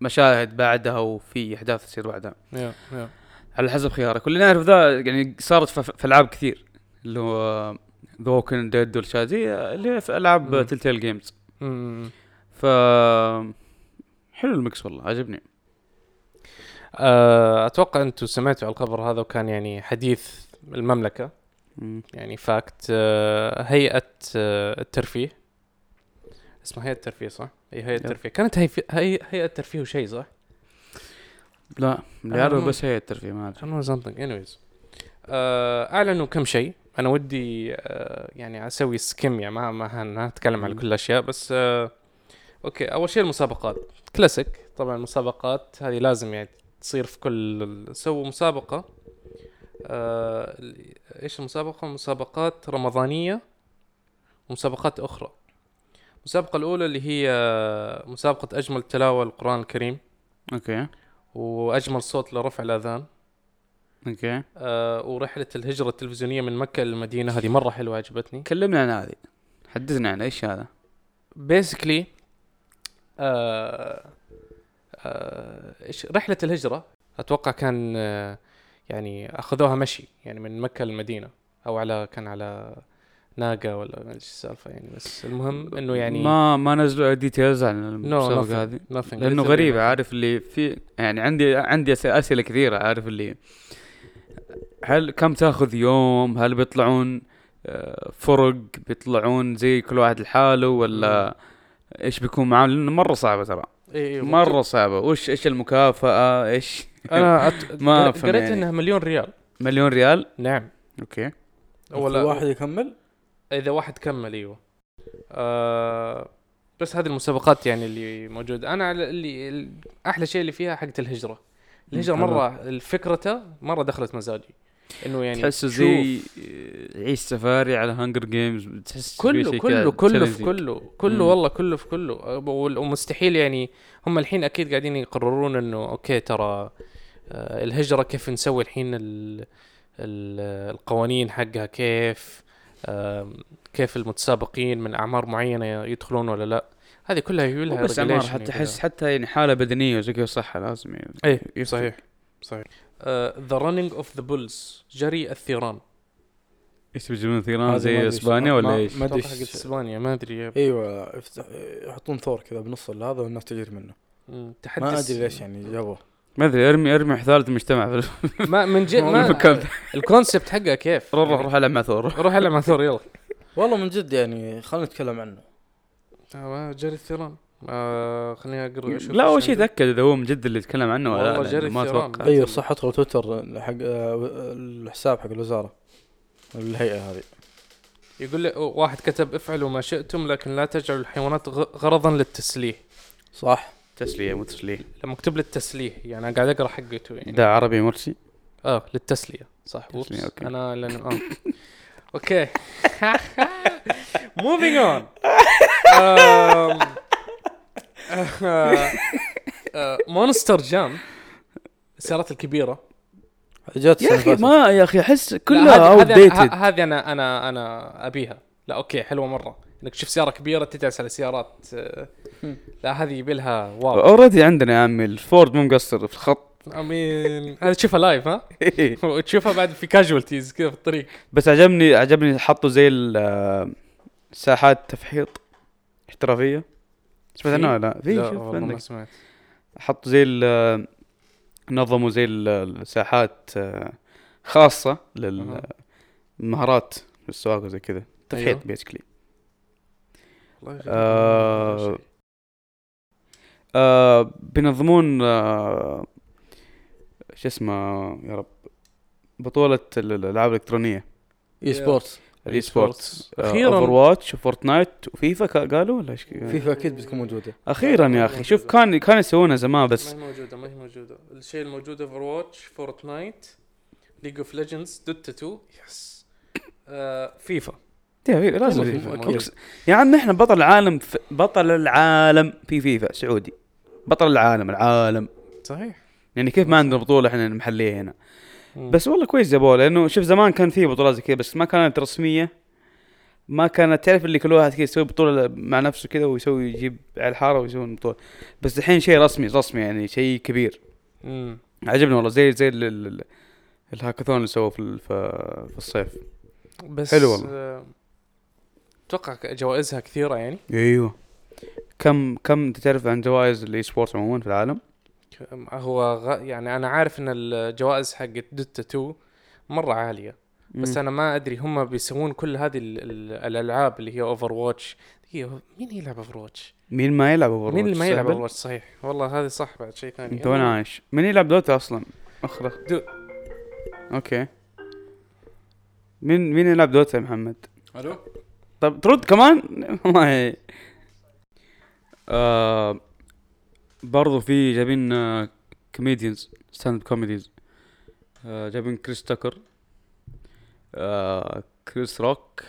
[SPEAKER 3] مشاهد بعدها وفي أحداث تصير بعدها
[SPEAKER 1] يا يا
[SPEAKER 3] على حسب خيارك واللي نعرف ذا يعني صارت في, ألعاب كثير اللي هو The Walking Dead والأشياء زي اللي هي في ألعاب. Telltale
[SPEAKER 1] Games.
[SPEAKER 3] ف حلو ال mix والله عجبني
[SPEAKER 1] آه، أتوقع أنتم سمعتوا على الخبر هذا وكان يعني حديث المملكة
[SPEAKER 3] مم.
[SPEAKER 1] يعني fact آه، هيئة آه، الترفيه. اسمها هيئة الترفيه صح؟ أي
[SPEAKER 3] هيئة.
[SPEAKER 1] الترفيه. كانت هي هي هيئة ترفيه وشيء صح؟
[SPEAKER 3] لا اللي
[SPEAKER 1] مو-
[SPEAKER 3] بس هي الترفيه ما
[SPEAKER 1] أدري. something. Anyways آه، أعلنوا كم شيء. أنا ودي آه، يعني أسوي skim يعني ما ما اتكلم على. كل الأشياء بس آه، okay. أول شيء المسابقات. كلاسيك طبعا المسابقات هذه لازم يعني تصير في كل سووا مسابقة. آه، إيش المسابقة؟ مسابقات رمضانية ومسابقات أخرى. المسابقة الأولى اللي هي مسابقة أجمل تلاوة القرآن الكريم.
[SPEAKER 3] okay.
[SPEAKER 1] وأجمل صوت لرفع الأذان.
[SPEAKER 3] okay.
[SPEAKER 1] آه ورحلة الهجرة التلفزيونية من مكة للمدينة هذه مرة حلوة عجبتني.
[SPEAKER 3] كلمنا عن هذه. حدثنا عن إيش هذا؟
[SPEAKER 1] basically آه آه إيش؟ رحلة الهجرة أتوقع كان آه يعني أخذوها مشي يعني من مكة للمدينة أو على كان على ناقة ولا ما أدري إيش السالفة يعني بس المهم إنه يعني
[SPEAKER 3] ما ما نزلوا ديتيلز عن المسابقه هذه. لأنه
[SPEAKER 1] nothing.
[SPEAKER 3] عارف اللي في يعني عندي عندي أسئلة كثيرة عارف اللي هل كم تأخذ يوم؟ هل بيطلعون آه، فرق؟ بيطلعون زي كل واحد لحاله ولا إيش بيكون معاه لأنه مرة صعبة ترى.
[SPEAKER 1] إيه إيه
[SPEAKER 3] مرة صعبة. وش إيش المكافأة؟ إيش؟
[SPEAKER 1] أنا أت...
[SPEAKER 3] ما
[SPEAKER 1] قريت
[SPEAKER 3] يعني.
[SPEAKER 1] إنها مليون ريال.
[SPEAKER 3] مليون ريال؟
[SPEAKER 1] نعم.
[SPEAKER 3] okay.
[SPEAKER 2] ولا واحد يكمل؟
[SPEAKER 1] إذا واحد كمل أيوه. آه بس هذه المسابقات يعني اللي موجودة. أنا على اللي ال- أحلى شيء اللي فيها حقت الهجرة.
[SPEAKER 3] الهجرة.
[SPEAKER 1] مرة الفكرته مرة دخلت مزاجي. إنه يعني
[SPEAKER 3] تحسه زي عيش سفاري على Hunger Games تحس
[SPEAKER 1] كله كله كله في. كله. كله. والله كله في كله. ومستحيل يعني. هم الحين أكيد قاعدين يقررون إنه okay ترى آه، الهجرة كيف نسوي الحين ال ال القوانين حقها كيف كيف المتسابقين من أعمار معينة يدخلون ولا لا. هذه كلها هي لها
[SPEAKER 3] بس عمار
[SPEAKER 1] regulation
[SPEAKER 3] حتى. احس حتى يعني حالة بدنية وزي كذا صحه لازم يعني
[SPEAKER 1] إيه
[SPEAKER 3] يفرق.
[SPEAKER 1] صحيح صحيح. ذا running of the bulls جري الثيران.
[SPEAKER 3] إيش بيجيبون ثيران؟ زي إسبانيا
[SPEAKER 2] ما-
[SPEAKER 3] ولا إيش؟
[SPEAKER 2] ما
[SPEAKER 1] أدري
[SPEAKER 2] إيش-
[SPEAKER 1] إسبانيا ما أدري
[SPEAKER 2] أيوه يفتح يحطون ثور كذا بنص هذا والناس تجري منه. ما أدري ليش يعني جابوه.
[SPEAKER 3] ما أدري ارمي ارمي حثالة المجتمع. في
[SPEAKER 1] ما من جد ما
[SPEAKER 3] ال
[SPEAKER 1] concept حقها كيف؟
[SPEAKER 3] روح روح روح العب مع ثور.
[SPEAKER 1] روح العب مع ثور يلا.
[SPEAKER 2] والله من جد يعني خلينا نتكلم عنه.
[SPEAKER 1] آه، جري الثيران. آه خليني أقرأ
[SPEAKER 3] لا
[SPEAKER 1] أول
[SPEAKER 3] شيء. تأكد إذا هو من جد اللي يتكلم عنه ولا
[SPEAKER 1] والله
[SPEAKER 3] لا لأنه ما
[SPEAKER 1] الثيران. أتوقع.
[SPEAKER 2] أيوه صح أدخل تويتر حق آه، الحساب حق الوزارة. الهيئة هذه.
[SPEAKER 1] يقول لي واحد كتب افعلوا ما شئتم لكن لا تجعلوا الحيوانات غ- غرضا للتسليه
[SPEAKER 2] صح.
[SPEAKER 3] تسلية مو تسلية.
[SPEAKER 1] لما مكتوب للتسليه يعني أنا قاعد أقرأ حقته يعني.
[SPEAKER 3] ده عربي مرسي
[SPEAKER 1] آه للتسلية. صح.
[SPEAKER 3] تسلية، okay.
[SPEAKER 1] أنا لأن آه. okay. moving on Monster Jam السيارات الكبيرة.
[SPEAKER 2] جات
[SPEAKER 3] يا
[SPEAKER 2] أخي
[SPEAKER 3] ما يا أخي
[SPEAKER 1] أحس
[SPEAKER 3] كلها
[SPEAKER 1] هذه-
[SPEAKER 3] out
[SPEAKER 1] هذه dated هذه أنا أنا أنا أبيها. لا okay حلوة مرة. إنك تشوف سيارة كبيرة تجلس على سيارات آه،. لا هذه يبي لها wow.
[SPEAKER 3] already عندنا يا عمي الفورد مو مقصر في الخط.
[SPEAKER 1] آمين. هذا تشوفها live ها؟ وتشوفها بعد في casualties كذا في الطريق.
[SPEAKER 3] بس عجبني عجبني حطوا زي آه، ساحات تفحيط احترافية. سمعت؟ عنها لا؟ في
[SPEAKER 1] لا
[SPEAKER 3] شوف
[SPEAKER 1] والله ما
[SPEAKER 3] عندك.
[SPEAKER 1] سمعت.
[SPEAKER 3] حطوا زي ال- نظموا زي ال- الساحات آه،
[SPEAKER 1] خاصة.
[SPEAKER 3] للمهارات في السواقة وزي كذا. تفحيط
[SPEAKER 1] أيوه. basically.
[SPEAKER 3] آه آه بينظمون آه شو اسمه يا رب بطولة ال- الألعاب
[SPEAKER 2] الإلكترونية. e-sports
[SPEAKER 3] ال e-sports
[SPEAKER 1] أخيراً.
[SPEAKER 3] Overwatch و Fortnite وفيفا كا- قالوا ولا إيش؟
[SPEAKER 2] فيفا أكيد بتكون موجودة.
[SPEAKER 3] أخيرا يا أخي شوف كان كانوا يسوونها زمان
[SPEAKER 1] ما
[SPEAKER 3] بس
[SPEAKER 1] هي موجودة ما هي موجودة. الشيء الموجود Overwatch Fortnite League of Legends Dota 2 yes آه فيفا.
[SPEAKER 3] لازم فيفا. يا عم إحنا بطل العالم بطل العالم في فيفا سعودي. بطل العالم العالم.
[SPEAKER 1] صحيح.
[SPEAKER 3] يعني كيف ما عندنا بطولة إحنا محلية هنا. بس والله كويس جابوه لأنه شوف زمان كان في بطولات زي كذا بس ما كانت رسمية. ما كانت تعرف اللي كل واحد كذا يسوي بطولة مع نفسه كذا ويسوي يجيب على الحارة ويسوي بطولة. بس الحين شيء رسمي رسمي يعني شيء كبير.
[SPEAKER 1] مم.
[SPEAKER 3] عجبني والله زي زي ال- ال- ال- الهاكاثون اللي سووه في في الصيف.
[SPEAKER 1] بس
[SPEAKER 3] حلو والله.
[SPEAKER 1] آه، أتوقع جوائزها كثيرة يعني.
[SPEAKER 3] أيوه. كم كم انت تعرف عن جوائز ال e-sports عموما في العالم؟
[SPEAKER 1] هو غ... يعني أنا عارف إن الجوائز حقت Dota 2 مرة عالية بس. أنا ما أدري هم بيسوون كل هذه ال... ال... الألعاب اللي هي Overwatch هي مين يلعب Overwatch؟
[SPEAKER 3] مين ما يلعب Over
[SPEAKER 1] مين اللي ما يلعب Overwatch صحيح والله هذه صح بعد شيء ثاني
[SPEAKER 3] أنت وين عايش؟ مين يلعب Dota أصلا؟ اخره
[SPEAKER 1] دو-
[SPEAKER 3] okay مين مين يلعب Dota يا محمد؟
[SPEAKER 2] ألو
[SPEAKER 3] طب ترد كمان والله آه برضو في جايبين آه comedians stand comedies آه جايبين كريس تاكر آه كريس روك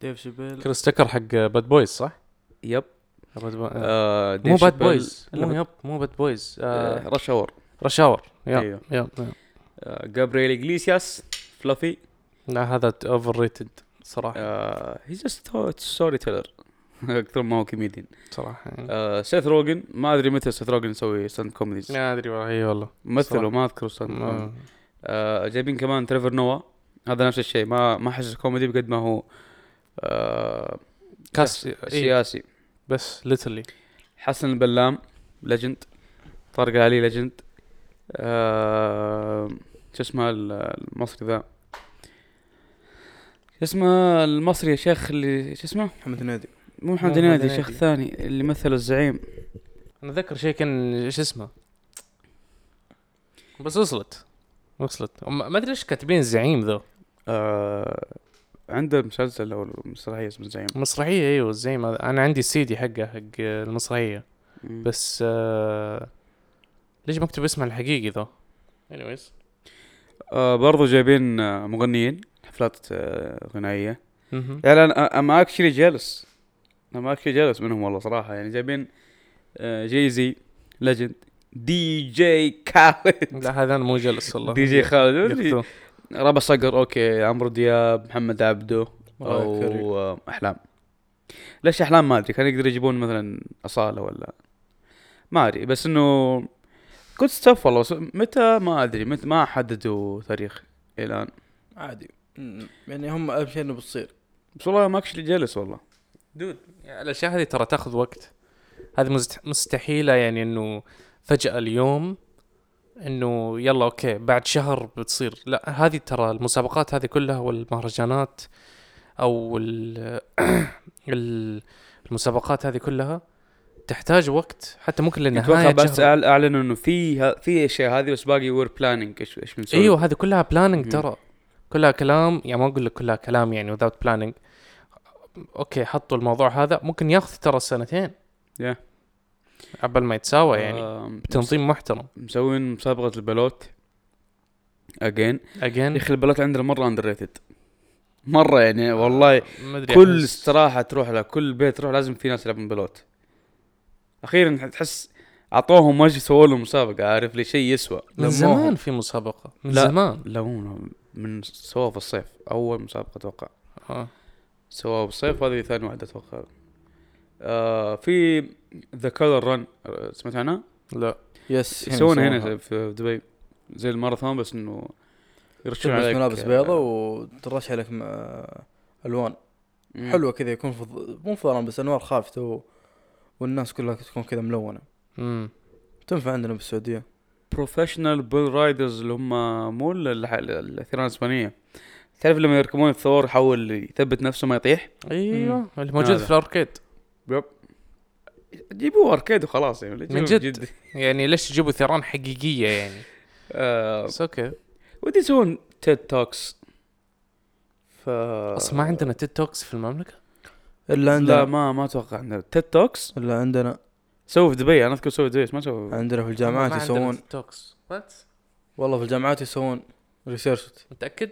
[SPEAKER 2] ديف شابيل
[SPEAKER 1] كريس تكر حق Bad Boys صح؟
[SPEAKER 3] yep
[SPEAKER 1] Bad Bo... آه. مو Bad.
[SPEAKER 3] Boys
[SPEAKER 1] مو yep مو Bad Boys
[SPEAKER 3] آه
[SPEAKER 1] آه
[SPEAKER 3] Rush Hour
[SPEAKER 1] Rush Hour
[SPEAKER 3] yep.
[SPEAKER 1] yep yep.
[SPEAKER 3] آه جابرييل إغليسياس Fluffy
[SPEAKER 1] لا هذا overrated صراحة
[SPEAKER 3] آه he just storyteller أكثر ما هو كوميديان.
[SPEAKER 1] صراحة يعني.
[SPEAKER 3] آه سيث روجن ما أدري متى سيث روجن يسوي stand comedies
[SPEAKER 1] ما أدري والله إي والله. صراحة.
[SPEAKER 3] وما أذكر stand
[SPEAKER 1] ما-
[SPEAKER 3] آه جايبين كمان تريفر نوا هذا نفس الشيء ما ما أحس كوميدي بقد ما هو آه
[SPEAKER 1] كاس
[SPEAKER 3] شخص
[SPEAKER 1] إيه
[SPEAKER 3] سياسي.
[SPEAKER 1] بس literally
[SPEAKER 3] حسن البلام legend طارق علي legend آه شو اسمه ال- المصري ذا. شو اسمه المصري يا شيخ اللي شو اسمه؟
[SPEAKER 2] محمد النادي
[SPEAKER 3] مو محمد النادي. شيخ ثاني اللي مثل الزعيم.
[SPEAKER 1] أنا أتذكر شيء كان إيش اسمه؟ بس وصلت وصلت. ما أدري إيش كاتبين الزعيم ذو.
[SPEAKER 3] آه عنده مسلسل أو مسرحية اسمه الزعيم
[SPEAKER 1] مسرحية أيوه الزعيم أنا عندي سيدي حقه حق المسرحية.
[SPEAKER 3] مم.
[SPEAKER 1] بس آه ليش مكتوب اسمه الحقيقي ذو؟ Anyways.
[SPEAKER 3] آه برضو جايبين آه مغنيين حفلات آه
[SPEAKER 1] غنائية.
[SPEAKER 3] يعني أنا ام اكشلي جالس I'm actually jealous منهم والله صراحة. يعني جايبين آه جي زي ليجند دي جي خالد.
[SPEAKER 1] لا هذا أنا مو jealous والله.
[SPEAKER 3] دي جي خالد. ربع صقر okay. عمرو دياب محمد عبده. أو أحلام. ليش أحلام؟ ما أدري. كان يقدر يجيبون مثلا أصالة ولا ما أدري. بس إنه good stuff والله. متى؟ ما أدري. متى؟ ما حددوا تاريخ إلى الان
[SPEAKER 2] عادي. يعني هم اهم شيء انه بتصير
[SPEAKER 3] بس والله I'm actually jealous والله.
[SPEAKER 1] dude. يعني الأشياء هذه ترى تاخذ وقت. هذه مست- مستحيلة يعني إنه فجأة اليوم إنه يلا okay بعد شهر بتصير. لا هذه ترى المسابقات هذه كلها والمهرجانات أو ال- ال- المسابقات هذه كلها تحتاج وقت. حتى ممكن
[SPEAKER 3] أتوقع
[SPEAKER 1] لنهايه
[SPEAKER 3] بس اعلنوا إنه في في أشياء هذه بس باقي we're planning إيش إيش بنسوي؟
[SPEAKER 1] أيوه هذه كلها
[SPEAKER 3] planning.
[SPEAKER 1] ترى. كلها كلام يعني ما أقول لك كلها كلام يعني without planning. okay حطوا الموضوع هذا. ممكن ياخذ ترى سنتين.
[SPEAKER 3] Yeah.
[SPEAKER 1] قبل ما يتساوى يعني.
[SPEAKER 3] آم،
[SPEAKER 1] بتنظيم محترم.
[SPEAKER 3] مسوين مسابقة البلوت. again يا
[SPEAKER 1] again
[SPEAKER 3] أخي البلوت عندنا مرة underrated مرة يعني والله
[SPEAKER 1] ما أدري
[SPEAKER 3] كل
[SPEAKER 1] أحس-
[SPEAKER 3] استراحة تروح لها كل بيت تروح لازم في ناس يلعبون بلوت. أخيرا تحس أعطوهم وجه سووا لهم مسابقة عارف لي شيء يسوى.
[SPEAKER 1] من. زمان في مسابقة. من
[SPEAKER 3] لا.
[SPEAKER 1] زمان.
[SPEAKER 3] لا مو من سووها في الصيف. أول مسابقة أتوقع.
[SPEAKER 1] آه.
[SPEAKER 3] سووها في الصيف وهذه ثاني واحدة أتوقع. آه في the color run سمعت عنها؟
[SPEAKER 1] لا.
[SPEAKER 2] yes
[SPEAKER 3] يسوونها. هنا في دبي. زي الماراثون بس إنه يرشون
[SPEAKER 2] تلبس
[SPEAKER 3] عليك
[SPEAKER 2] ملابس
[SPEAKER 3] آه،
[SPEAKER 2] بيضة وترش عليك م- ألوان.
[SPEAKER 3] مم.
[SPEAKER 2] حلوة كذا يكون في ظ- مو في ظلام بس أنوار خافته و... والناس كلها تكون كذا ملونة.
[SPEAKER 1] امم
[SPEAKER 2] تنفع عندنا بالسعودية.
[SPEAKER 3] professional bull riders اللي هم مو ال- ال- الثيران الإسبانية. تعرف لما يركبون الثور يحاول يثبت نفسه ما يطيح؟
[SPEAKER 1] أيوه. اللي موجود. في ال
[SPEAKER 3] arcade. yep. جيبوه arcade وخلاص يعني ليش
[SPEAKER 1] من
[SPEAKER 3] تجيبون
[SPEAKER 1] جد. يعني ليش تجيبوا ثيران حقيقية يعني؟
[SPEAKER 3] آه.
[SPEAKER 1] بس okay
[SPEAKER 3] ودي يسوون TED Talks ف
[SPEAKER 1] أصلا ما عندنا TED Talks في المملكة؟
[SPEAKER 2] إلا عندنا.
[SPEAKER 3] لا ما ما أتوقع عندنا. TED Talks
[SPEAKER 2] إلا عندنا.
[SPEAKER 3] سووا في دبي أنا أذكر سووا في دبي بس ما سووا.
[SPEAKER 2] عندنا في الجامعات يسوون.
[SPEAKER 1] TED Talks what
[SPEAKER 2] والله في الجامعات يسوون research
[SPEAKER 1] متأكد؟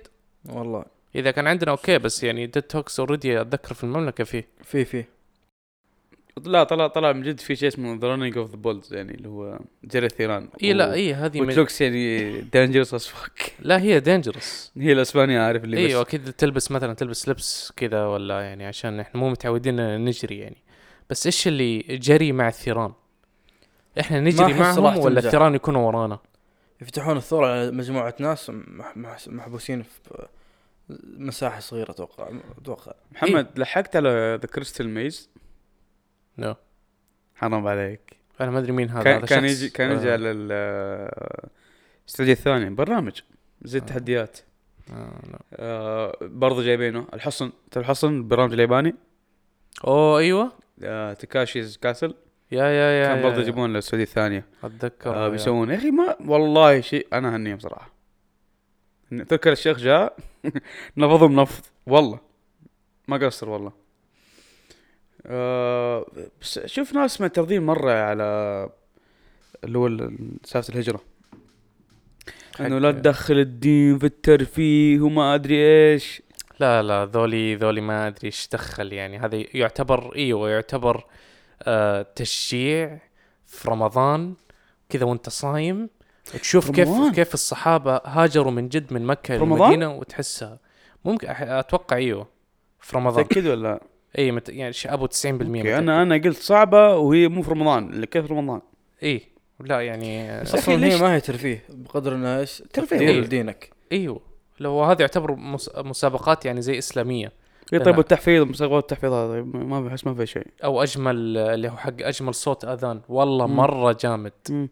[SPEAKER 2] والله.
[SPEAKER 1] إذا كان عندنا okay بس يعني TED Talks already أتذكر في المملكة فيه.
[SPEAKER 2] في في.
[SPEAKER 3] لا طلع طلع من جد في شيء اسمه the running of the bulls يعني اللي هو جري الثيران
[SPEAKER 1] إي لا إي هذه من...
[SPEAKER 3] و it looks يعني dangerous as fuck
[SPEAKER 1] لا هي dangerous
[SPEAKER 3] هي الأسبانية عارف اللي أيوه
[SPEAKER 1] أكيد تلبس مثلا تلبس لبس كذا ولا يعني عشان إحنا مو متعودين نجري يعني. بس إيش اللي جري مع الثيران؟ إحنا نجري معهم ولا. الثيران يكونوا ورانا؟
[SPEAKER 2] يفتحون الثور على مجموعة ناس مح- مح- محبوسين في مساحة صغيرة أتوقع أتوقع.
[SPEAKER 3] محمد لحقت على the crystal maze
[SPEAKER 1] نو
[SPEAKER 3] حرام عليك.
[SPEAKER 1] أنا ما أدري مين هذا
[SPEAKER 3] كان
[SPEAKER 1] هذا
[SPEAKER 3] كان. يجي كان يجي
[SPEAKER 1] آه.
[SPEAKER 3] على ال- الاستوديو الثاني برنامج زي
[SPEAKER 1] آه.
[SPEAKER 3] التحديات.
[SPEAKER 1] آه لا.
[SPEAKER 3] آه برضو جايبينه. الحصن الحصن؟ البرنامج الياباني
[SPEAKER 1] أوه أيوه.
[SPEAKER 3] آه تكاشيز كاسل.
[SPEAKER 1] يا يا يا
[SPEAKER 3] كان
[SPEAKER 1] يا.
[SPEAKER 3] يجيبون الاستوديو الثانية.
[SPEAKER 1] اتذكر
[SPEAKER 3] آه. بيسوون. يا أخي ما والله شيء. أنا هنيهم صراحة. تذكر الشيخ جاء. نفضهم نفض والله. ما قصر والله. آه بس شوف ناس معترضين مرة على اللي هو ال- سالفة الهجرة. إنه لا تدخل الدين في الترفيه وما أدري إيش.
[SPEAKER 1] لا لا ذولي ذولي ما أدري إيش دخل يعني. هذا يعتبر إيوه يعتبر آه تشجيع في رمضان كذا وانت صايم تشوف كيف
[SPEAKER 3] رمضان؟
[SPEAKER 1] كيف الصحابة هاجروا من جد من
[SPEAKER 3] مكة؟
[SPEAKER 1] للمدينة وتحسها ممكن أح- أتوقع إيوه في رمضان
[SPEAKER 3] متأكد ولا لا؟
[SPEAKER 1] اي مت... يعني أبو 90%
[SPEAKER 3] أوكي،
[SPEAKER 1] متأكد.
[SPEAKER 3] أنا أنا قلت صعبة وهي مو في رمضان اللي كيف رمضان
[SPEAKER 1] اي لا يعني آه،
[SPEAKER 3] بس
[SPEAKER 2] أصلا
[SPEAKER 3] ليش-
[SPEAKER 2] هي ما هي ترفيه بقدر إنها إيش
[SPEAKER 3] ترفيه.
[SPEAKER 1] إيه.
[SPEAKER 2] لدينك
[SPEAKER 1] إيوه لو هذا يعتبر مس... مسابقات يعني زي
[SPEAKER 3] إسلامية
[SPEAKER 1] لا.
[SPEAKER 3] طيب والتحفيظ مسابقات التحفيظ هذا ما بحس ما في شيء.
[SPEAKER 1] أو أجمل اللي هو حق أجمل صوت أذان. والله
[SPEAKER 3] مم.
[SPEAKER 1] مرة جامد.
[SPEAKER 3] مم.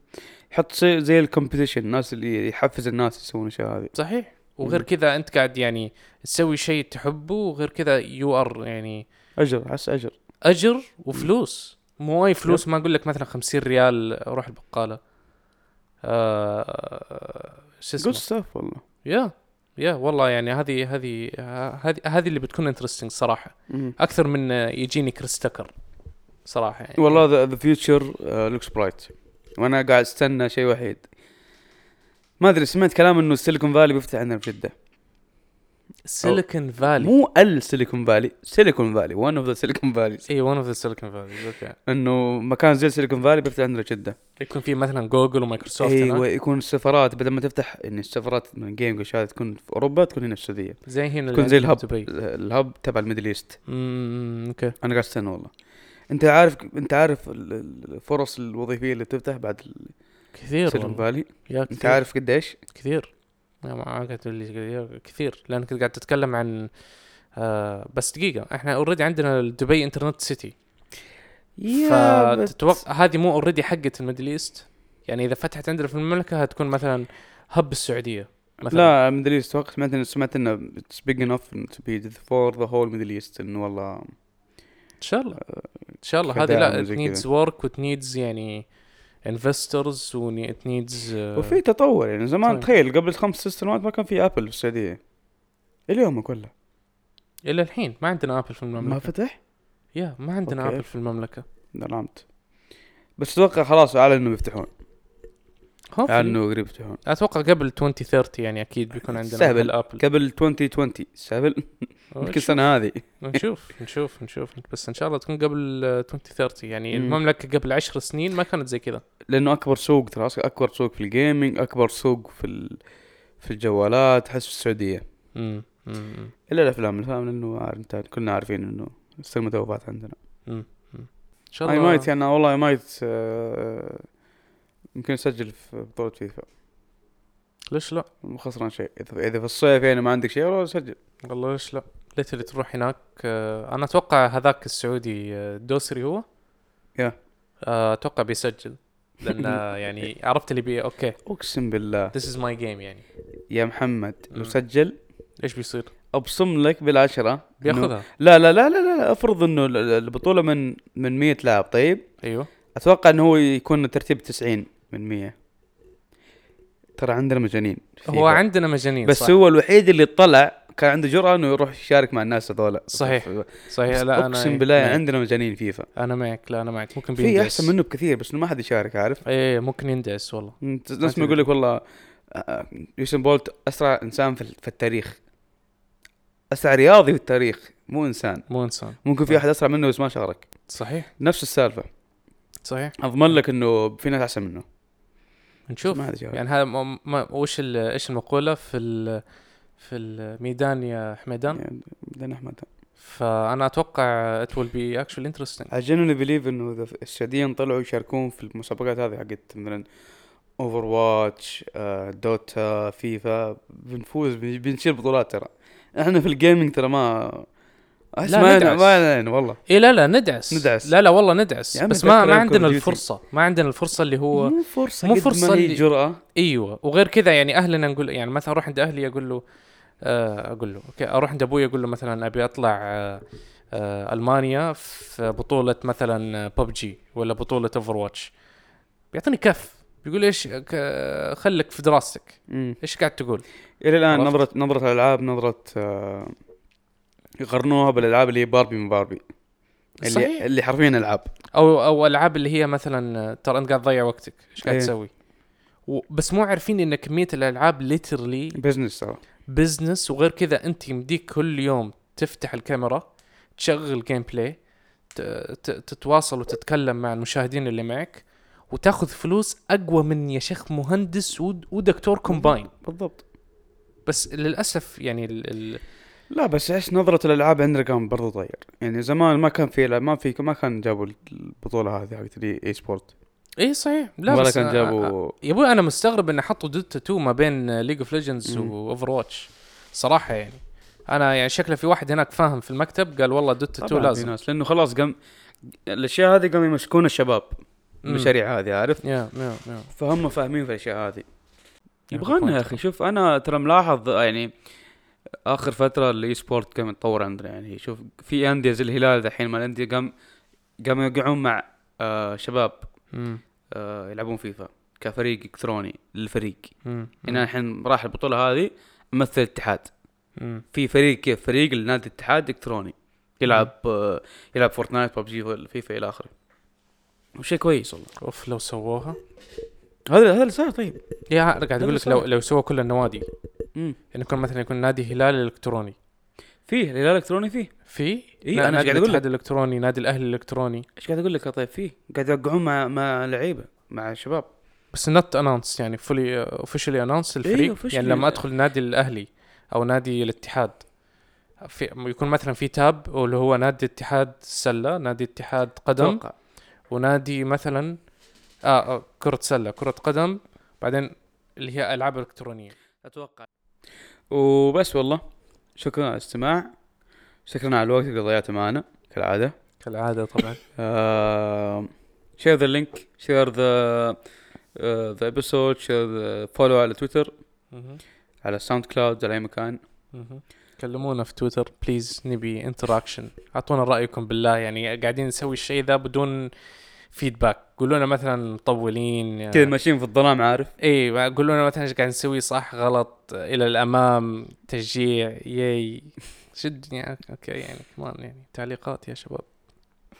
[SPEAKER 3] حط زي, زي ال competition الناس اللي يحفز الناس يسوون الأشياء هذه.
[SPEAKER 1] صحيح. وغير. كذا أنت قاعد يعني تسوي شيء تحبه وغير كذا you are يعني
[SPEAKER 3] أجر حس أجر.
[SPEAKER 1] أجر وفلوس. مو اي فلوس ما أقول لك مثلا 50 ريال روح البقالة. آه شو
[SPEAKER 3] good
[SPEAKER 1] اسمه
[SPEAKER 3] stuff والله.
[SPEAKER 1] يا يا والله يعني هذه هذه هذه هذه اللي بتكون interesting صراحة.
[SPEAKER 3] مم.
[SPEAKER 1] أكثر من يجيني كريس تكر صراحة يعني.
[SPEAKER 3] والله the future looks bright وأنا قاعد أستنى شيء وحيد. ما أدري سمعت كلام إنه ال Silicon Valley بيفتح عندنا في جده
[SPEAKER 1] Silicon Valley
[SPEAKER 3] مو ال Silicon Valley Silicon Valley one of the Silicon Valleys
[SPEAKER 1] اي one of the Silicon Valley okay
[SPEAKER 3] إنه مكان زي ال Silicon Valley بيفتح عندنا جدة.
[SPEAKER 1] يكون في مثلا جوجل ومايكروسوفت أيوه
[SPEAKER 3] يكون السفارات بدل ما تفتح إن السفارات من جيم هذه تكون في أوروبا تكون هنا في السعودية.
[SPEAKER 1] زي هنا
[SPEAKER 3] تكون زي ال
[SPEAKER 1] hub دبي
[SPEAKER 3] ال hub تبع ال Middle East.
[SPEAKER 1] امم okay
[SPEAKER 3] أنا قاعد أستنى والله. أنت عارف أنت عارف ال- ال- الفرص الوظيفية اللي بتفتح بعد
[SPEAKER 1] كثير
[SPEAKER 3] السيليكون
[SPEAKER 1] والله.
[SPEAKER 3] Valley
[SPEAKER 1] يا أنت
[SPEAKER 3] عارف قديش؟
[SPEAKER 1] كثير. ما تقول لي كثير- لأنك قاعد تتكلم عن آه بس دقيقة إحنا already عندنا Dubai Internet City فتتوقع هذه مو already حقة ال Middle East؟ يعني إذا فتحت عندنا في المملكة هتكون مثلا hub السعودية مثلا.
[SPEAKER 3] لا Middle East أتوقع سمعت انه سمعت انه it's big enough to be for the whole Middle East انه والله
[SPEAKER 1] إن شاء الله. إن شاء الله. هذه لا
[SPEAKER 3] وزي
[SPEAKER 1] it needs work و it needs يعني investors و it needs آه،
[SPEAKER 3] وفي تطور يعني زمان
[SPEAKER 1] طيب.
[SPEAKER 3] تخيل قبل خمس ست سنوات ما كان في Apple في السعودية. اليوم كله.
[SPEAKER 1] إلى الحين ما عندنا Apple في
[SPEAKER 3] ما
[SPEAKER 1] المملكة
[SPEAKER 3] فتح؟
[SPEAKER 1] yeah ما عندنا
[SPEAKER 3] okay.
[SPEAKER 1] Apple في المملكة.
[SPEAKER 3] نعمت. بس أتوقع خلاص اعلنوا إنه بيفتحون اعلنوا قريب يفتحون
[SPEAKER 1] أتوقع قبل 2030 يعني أكيد بيكون عندنا
[SPEAKER 3] سهل.
[SPEAKER 1] Apple
[SPEAKER 3] قبل 2020 سهل يمكن السنة هذه.
[SPEAKER 1] نشوف نشوف نشوف. بس إن شاء الله تكون قبل آه، 2030 يعني
[SPEAKER 3] مم.
[SPEAKER 1] المملكة قبل 10 سنين ما كانت زي كذا.
[SPEAKER 3] لأنه أكبر سوق ترى أكبر سوق في ال gaming أكبر سوق في ال... في الجوالات أحس في السعودية.
[SPEAKER 1] امم امم
[SPEAKER 3] إلا الأفلام. الأفلام لأنه عارف أنت كلنا عارفين إنه السينما توفات عندنا.
[SPEAKER 1] إن شاء
[SPEAKER 3] اي
[SPEAKER 1] الله.
[SPEAKER 3] might يعني والله might آه، يمكن اسجل في بطولة فيفا.
[SPEAKER 1] ليش لا؟
[SPEAKER 3] مو خسران شيء. اذا إذا في الصيف يعني ما عندك شيء والله سجل.
[SPEAKER 1] والله ليش لا؟ ليت اللي تروح هناك. آه، أنا أتوقع هذاك السعودي آه، الدوسري هو؟
[SPEAKER 3] yeah.
[SPEAKER 1] آه، أتوقع بيسجل. لأن يعني عرفت اللي بي okay.
[SPEAKER 3] أقسم بالله.
[SPEAKER 1] ذيس از ماي جيم يعني.
[SPEAKER 3] يا محمد لو
[SPEAKER 1] مم.
[SPEAKER 3] سجل
[SPEAKER 1] إيش بيصير؟
[SPEAKER 3] أبصم لك بالعشرة إنه-
[SPEAKER 1] بياخذها؟
[SPEAKER 3] لا لا لا لا لا أفرض إنه ال- ال- البطولة من من 100 لاعب طيب؟
[SPEAKER 1] أيوه.
[SPEAKER 3] أتوقع إنه هو يكون ترتيب 90 من 100 ترى عندنا مجانين
[SPEAKER 1] هو
[SPEAKER 3] فيفا.
[SPEAKER 1] عندنا مجانين
[SPEAKER 3] بس
[SPEAKER 1] صح.
[SPEAKER 3] هو الوحيد اللي طلع كان عنده جرأة إنه يروح يشارك مع الناس هذول
[SPEAKER 1] صحيح. صحيح. لا أنا
[SPEAKER 3] أقسم بالله
[SPEAKER 1] معك.
[SPEAKER 3] عندنا مجانين فيفا.
[SPEAKER 1] أنا معك لا أنا معك. ممكن
[SPEAKER 3] في أحسن منه بكثير بس إنه ما حد يشارك عارف؟
[SPEAKER 1] إيه ممكن يندعس والله.
[SPEAKER 3] ناس ما يقول لك والله آه، يوسين بولت أسرع إنسان في التاريخ. أسرع رياضي في التاريخ مو إنسان.
[SPEAKER 1] مو إنسان.
[SPEAKER 3] ممكن في
[SPEAKER 1] صح.
[SPEAKER 3] أحد أسرع منه بس ما شارك.
[SPEAKER 1] صحيح.
[SPEAKER 3] نفس السالفة.
[SPEAKER 1] صحيح.
[SPEAKER 3] أضمن لك إنه في ناس أحسن منه.
[SPEAKER 1] نشوف.
[SPEAKER 3] ما يشارك
[SPEAKER 1] يعني هذا ما ما- وش إيش المقولة في ال في الميدان يا حميدان؟
[SPEAKER 3] بدنا أحمد.
[SPEAKER 1] فأنا أتوقع it will be actually interesting
[SPEAKER 3] I genuinely believe إنه إذا السعوديين طلعوا يشاركون في المسابقات هذه حقت مثلا Overwatch Dota فيفا بنفوز بن- بنشيل بطولات ترى. إحنا في ال gaming ترى ما احس
[SPEAKER 1] لا،
[SPEAKER 3] ما
[SPEAKER 1] ندعس.
[SPEAKER 3] ما والله
[SPEAKER 1] اي لا لا ندعس
[SPEAKER 3] ندعس.
[SPEAKER 1] لا لا والله ندعس بس ما ما عندنا. الفرصة ما عندنا الفرصة اللي هو
[SPEAKER 3] مو فرصة
[SPEAKER 1] مو فرصة
[SPEAKER 3] هي
[SPEAKER 1] اللي-
[SPEAKER 3] جرأة
[SPEAKER 1] أيوه وغير كذا يعني أهلنا نقول يعني مثلا أروح عند أهلي أقول له آه أقول له okay أروح عند أبوي أقول له مثلا أبي أطلع آه آه ألمانيا في بطولة مثلا ببجي ولا بطولة Overwatch بيعطيني كف بيقول إيش ك- خليك في دراستك. إيش قاعد تقول
[SPEAKER 3] إلى الآن
[SPEAKER 1] عرفت؟
[SPEAKER 3] نظرة نظرة الألعاب نظرة آه، يقارنوها بالألعاب اللي هي باربي من باربي اللي
[SPEAKER 1] صحيح.
[SPEAKER 3] اللي حرفيا ألعاب.
[SPEAKER 1] أو أو ألعاب اللي هي مثلا آه، ترى أنت قاعد تضيع وقتك. إيش قاعد
[SPEAKER 3] إيه.
[SPEAKER 1] تسوي؟ و- بس مو عارفين إن كمية الألعاب literally
[SPEAKER 3] business ترى.
[SPEAKER 1] business وغير كذا أنت يمديك كل يوم تفتح الكاميرا تشغل gameplay ت- ت- تتواصل وتتكلم مع المشاهدين اللي معك وتاخذ فلوس أقوى من يا شيخ مهندس ود- ودكتور combined
[SPEAKER 3] بالضبط.
[SPEAKER 1] بس للأسف يعني ال ال
[SPEAKER 3] لا بس احس نظرة الألعاب عندنا كان برضو تغير يعني زمان ما كان في ما في ما كان جابوا البطولة هذه حقت ال e-sport
[SPEAKER 1] إيه صحيح. لا
[SPEAKER 3] ولا
[SPEAKER 1] بس
[SPEAKER 3] كان جابوا
[SPEAKER 1] يا أبوي أنا مستغرب ان حطوا Dota 2 ما بين League of
[SPEAKER 3] Legends.
[SPEAKER 1] و Overwatch صراحة يعني. أنا يعني شكله في واحد هناك فاهم في المكتب قال والله Dota 2
[SPEAKER 3] طبعاً في
[SPEAKER 1] لازم.
[SPEAKER 3] ناس لأنه خلاص قام الأشياء هذه قاموا يمسكون الشباب. المشاريع هذه عارف؟
[SPEAKER 1] yeah yeah yeah.
[SPEAKER 3] فهم فاهمين في الأشياء هذه.
[SPEAKER 1] yeah
[SPEAKER 3] يبغالنا يا. أخي شوف أنا ترى ملاحظ يعني آخر فترة ال e-sport قام يتطور عندنا يعني شوف في أندية زي الهلال دحين ما الانديه قام قاموا يوقعون مع آه شباب. آه يلعبون فيفا كفريق إلكتروني للفريق.
[SPEAKER 1] مم.
[SPEAKER 3] يعني الحين راح البطولة هذه امثل الاتحاد. في فريق كيف؟ فريق لنادي الاتحاد إلكتروني. يلعب آه يلعب Fortnite PUBG فيفا إلى آخره. وشيء كويس والله.
[SPEAKER 1] أوف لو سووها.
[SPEAKER 3] هذا هذا اللي صار طيب.
[SPEAKER 1] yeah قاعد أقول لك لو. لو سووا كل النوادي.
[SPEAKER 3] امم
[SPEAKER 1] يعني يكون مثلا يكون نادي هلال الالكتروني
[SPEAKER 3] فيه الهلال الالكتروني فيه.
[SPEAKER 1] في
[SPEAKER 3] إيه،
[SPEAKER 1] نا-
[SPEAKER 3] أنا
[SPEAKER 1] نادي
[SPEAKER 3] قاعد أقول
[SPEAKER 1] الاتحاد الإلكتروني نادي الأهلي الإلكتروني.
[SPEAKER 3] إيش قاعد أقول لك يا طيب؟ فيه. قاعد يوقعون مع مع لعيبة مع شباب.
[SPEAKER 1] بس not announced يعني fully officially announced الفريق.
[SPEAKER 3] officially.
[SPEAKER 1] يعني لما أدخل نادي الأهلي أو نادي الاتحاد في يكون مثلا في tab واللي هو نادي اتحاد سلة نادي اتحاد قدم.
[SPEAKER 3] أتوقع.
[SPEAKER 1] ونادي مثلا آه, آه كرة سلة كرة قدم. بعدين اللي هي ألعاب إلكترونية.
[SPEAKER 3] أتوقع. وبس والله. شكرا على الاستماع. شكرا على الوقت اللي ضيعته معنا كالعادة.
[SPEAKER 1] كالعادة طبعا.
[SPEAKER 3] share the link share the the episode share follow على تويتر. على SoundCloud على أي مكان.
[SPEAKER 1] كلمونا في تويتر please نبي interaction أعطونا رأيكم بالله يعني قاعدين نسوي الشيء ذا بدون feedback قولوا لنا مثلا مطولين
[SPEAKER 3] كذا ماشيين في الظلام عارف؟
[SPEAKER 1] إي قولوا لنا مثلا إيش قاعد نسوي صح غلط إلى الأمام تشجيع yay. شد يعني okay يعني كمان يعني تعليقات يا شباب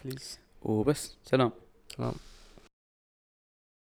[SPEAKER 1] please
[SPEAKER 3] وبس سلام.
[SPEAKER 1] تمام